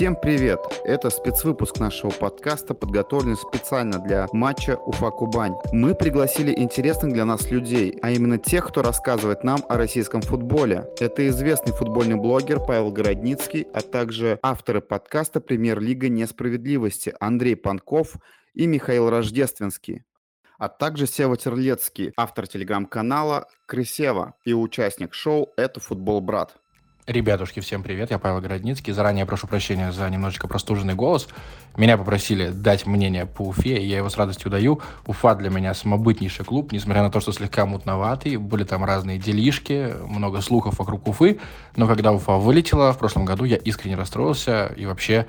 Всем привет! Это спецвыпуск нашего подкаста, подготовленный специально для матча Уфа-Кубань. Мы пригласили интересных для нас людей, а именно тех, кто рассказывает нам о российском футболе. Это известный футбольный блогер Павел Городницкий, а также авторы подкаста «Премьер-лига несправедливости» Андрей Панков и Михаил Рождественский а также Сева Терлецкий, автор телеграм-канала Крысева и участник шоу «Это футбол, брат». Ребятушки, всем привет, я Павел Городницкий. Заранее прошу прощения за немножечко простуженный голос. Меня попросили дать мнение по Уфе, и я его с радостью даю. Уфа для меня самобытнейший клуб, несмотря на то, что слегка мутноватый. Были там разные делишки, много слухов вокруг Уфы. Но когда Уфа вылетела в прошлом году, я искренне расстроился и вообще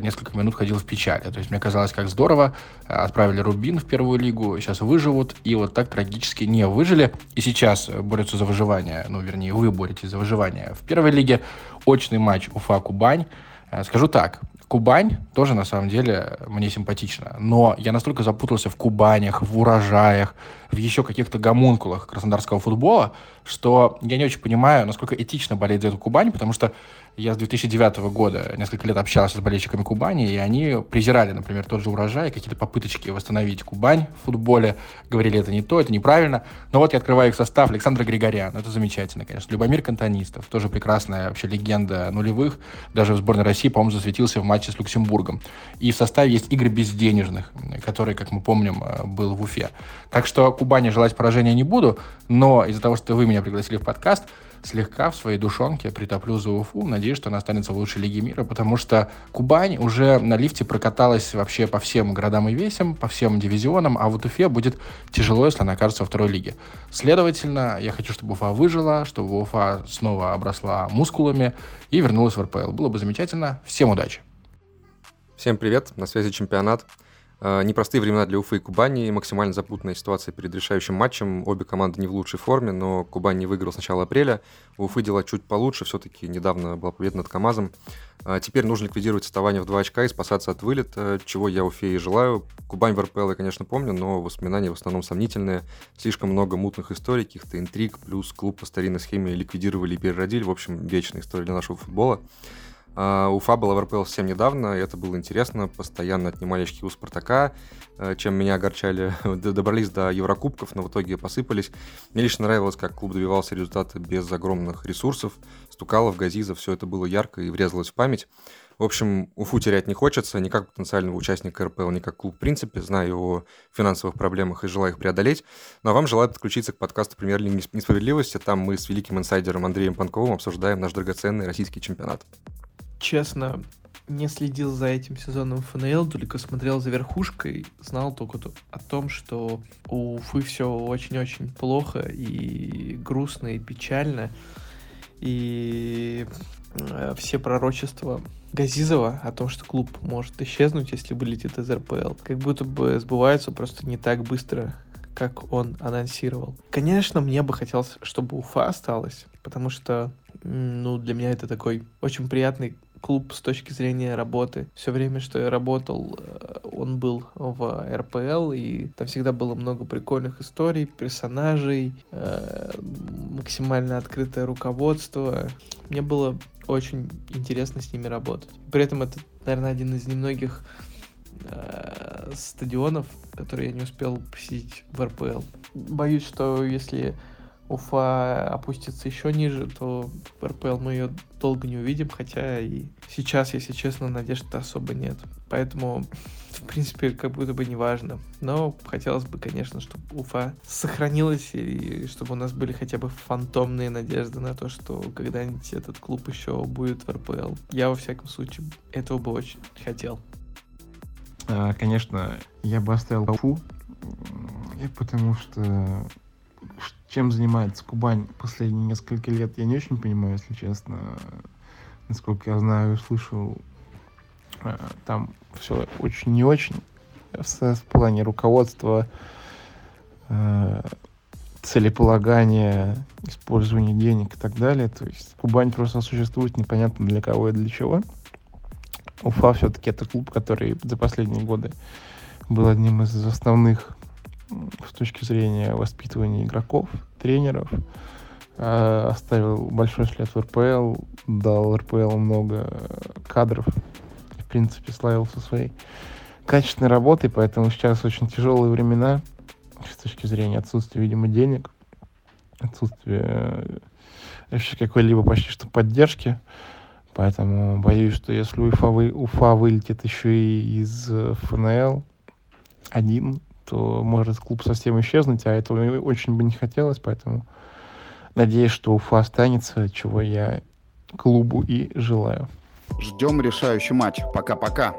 несколько минут ходил в печали. То есть мне казалось, как здорово, э, отправили Рубин в первую лигу, сейчас выживут, и вот так трагически не выжили, и сейчас борются за выживание, ну, вернее, вы боретесь за выживание. В первой лиге очный матч Уфа-Кубань. Э, скажу так, Кубань тоже, на самом деле, мне симпатична. Но я настолько запутался в Кубанях, в урожаях, в еще каких-то гомункулах краснодарского футбола, что я не очень понимаю, насколько этично болеть за эту Кубань, потому что я с 2009 года несколько лет общался с болельщиками Кубани, и они презирали, например, тот же урожай, какие-то попыточки восстановить Кубань в футболе, говорили, это не то, это неправильно. Но вот я открываю их состав. Александр Григорян, это замечательно, конечно. Любомир Кантонистов, тоже прекрасная вообще легенда нулевых, даже в сборной России, по-моему, засветился в матче с Люксембургом. И в составе есть Игорь Безденежных, который, как мы помним, э, был в Уфе. Так что Кубани желать поражения не буду, но из-за того, что вы меня пригласили в подкаст, слегка в своей душонке притоплю за Уфу. Надеюсь, что она останется в лучшей лиге мира, потому что Кубань уже на лифте прокаталась вообще по всем городам и весям, по всем дивизионам, а вот Уфе будет тяжело, если она окажется во второй лиге. Следовательно, я хочу, чтобы Уфа выжила, чтобы Уфа снова обросла мускулами и вернулась в РПЛ. Было бы замечательно. Всем удачи! Всем привет, на связи чемпионат. А, непростые времена для Уфы и Кубани, максимально запутанная ситуация перед решающим матчем. Обе команды не в лучшей форме, но Кубань не выиграл с начала апреля. У Уфы дела чуть получше, все-таки недавно была победа над КАМАЗом. А, теперь нужно ликвидировать отставание в 2 очка и спасаться от вылета, чего я Уфе и желаю. Кубань в РПЛ я, конечно, помню, но воспоминания в основном сомнительные. Слишком много мутных историй, каких-то интриг, плюс клуб по старинной схеме ликвидировали и переродили. В общем, вечная история для нашего футбола. Uh, Уфа была в РПЛ совсем недавно, и это было интересно. Постоянно отнимали очки у Спартака, uh, чем меня огорчали. Добрались до Еврокубков, но в итоге посыпались. Мне лично нравилось, как клуб добивался результата без огромных ресурсов. Стукалов, Газизов, все это было ярко и врезалось в память. В общем, Уфу терять не хочется, ни как потенциального участника РПЛ, ни как клуб в принципе. Знаю о финансовых проблемах и желаю их преодолеть. Ну а вам желаю подключиться к подкасту «Премьер-лиги несправедливости». Там мы с великим инсайдером Андреем Панковым обсуждаем наш драгоценный российский чемпионат честно, не следил за этим сезоном ФНЛ, только смотрел за верхушкой, знал только о том, что у Уфы все очень-очень плохо и грустно, и печально. И э, все пророчества Газизова о том, что клуб может исчезнуть, если вылетит из РПЛ, как будто бы сбываются просто не так быстро, как он анонсировал. Конечно, мне бы хотелось, чтобы Уфа осталась, потому что, ну, для меня это такой очень приятный клуб с точки зрения работы. Все время, что я работал, э, он был в РПЛ, и там всегда было много прикольных историй, персонажей, э, максимально открытое руководство. Мне было очень интересно с ними работать. При этом это, наверное, один из немногих э, стадионов, которые я не успел посетить в РПЛ. Боюсь, что если Уфа опустится еще ниже, то РПЛ мы ее долго не увидим, хотя и сейчас, если честно, надежд особо нет. Поэтому, в принципе, как будто бы не важно. Но хотелось бы, конечно, чтобы Уфа сохранилась, и чтобы у нас были хотя бы фантомные надежды на то, что когда-нибудь этот клуб еще будет в РПЛ. Я, во всяком случае, этого бы очень хотел. А, конечно, я бы оставил Уфу, потому что чем занимается Кубань последние несколько лет, я не очень понимаю, если честно. Насколько я знаю и слышал, э, там все очень не очень в, плане руководства, э, целеполагания, использования денег и так далее. То есть Кубань просто существует непонятно для кого и для чего. Уфа все-таки это клуб, который за последние годы был одним из основных с точки зрения воспитывания игроков, тренеров. Э, оставил большой след в РПЛ, дал РПЛ много кадров принципе, славился своей качественной работой, поэтому сейчас очень тяжелые времена с точки зрения отсутствия, видимо, денег, отсутствия э, вообще какой-либо почти что поддержки. Поэтому боюсь, что если Уфа, вы, Уфа вылетит еще и из э, ФНЛ один, то может клуб совсем исчезнуть, а этого очень бы не хотелось, поэтому надеюсь, что Уфа останется, чего я клубу и желаю. Ждем решающий матч. Пока-пока.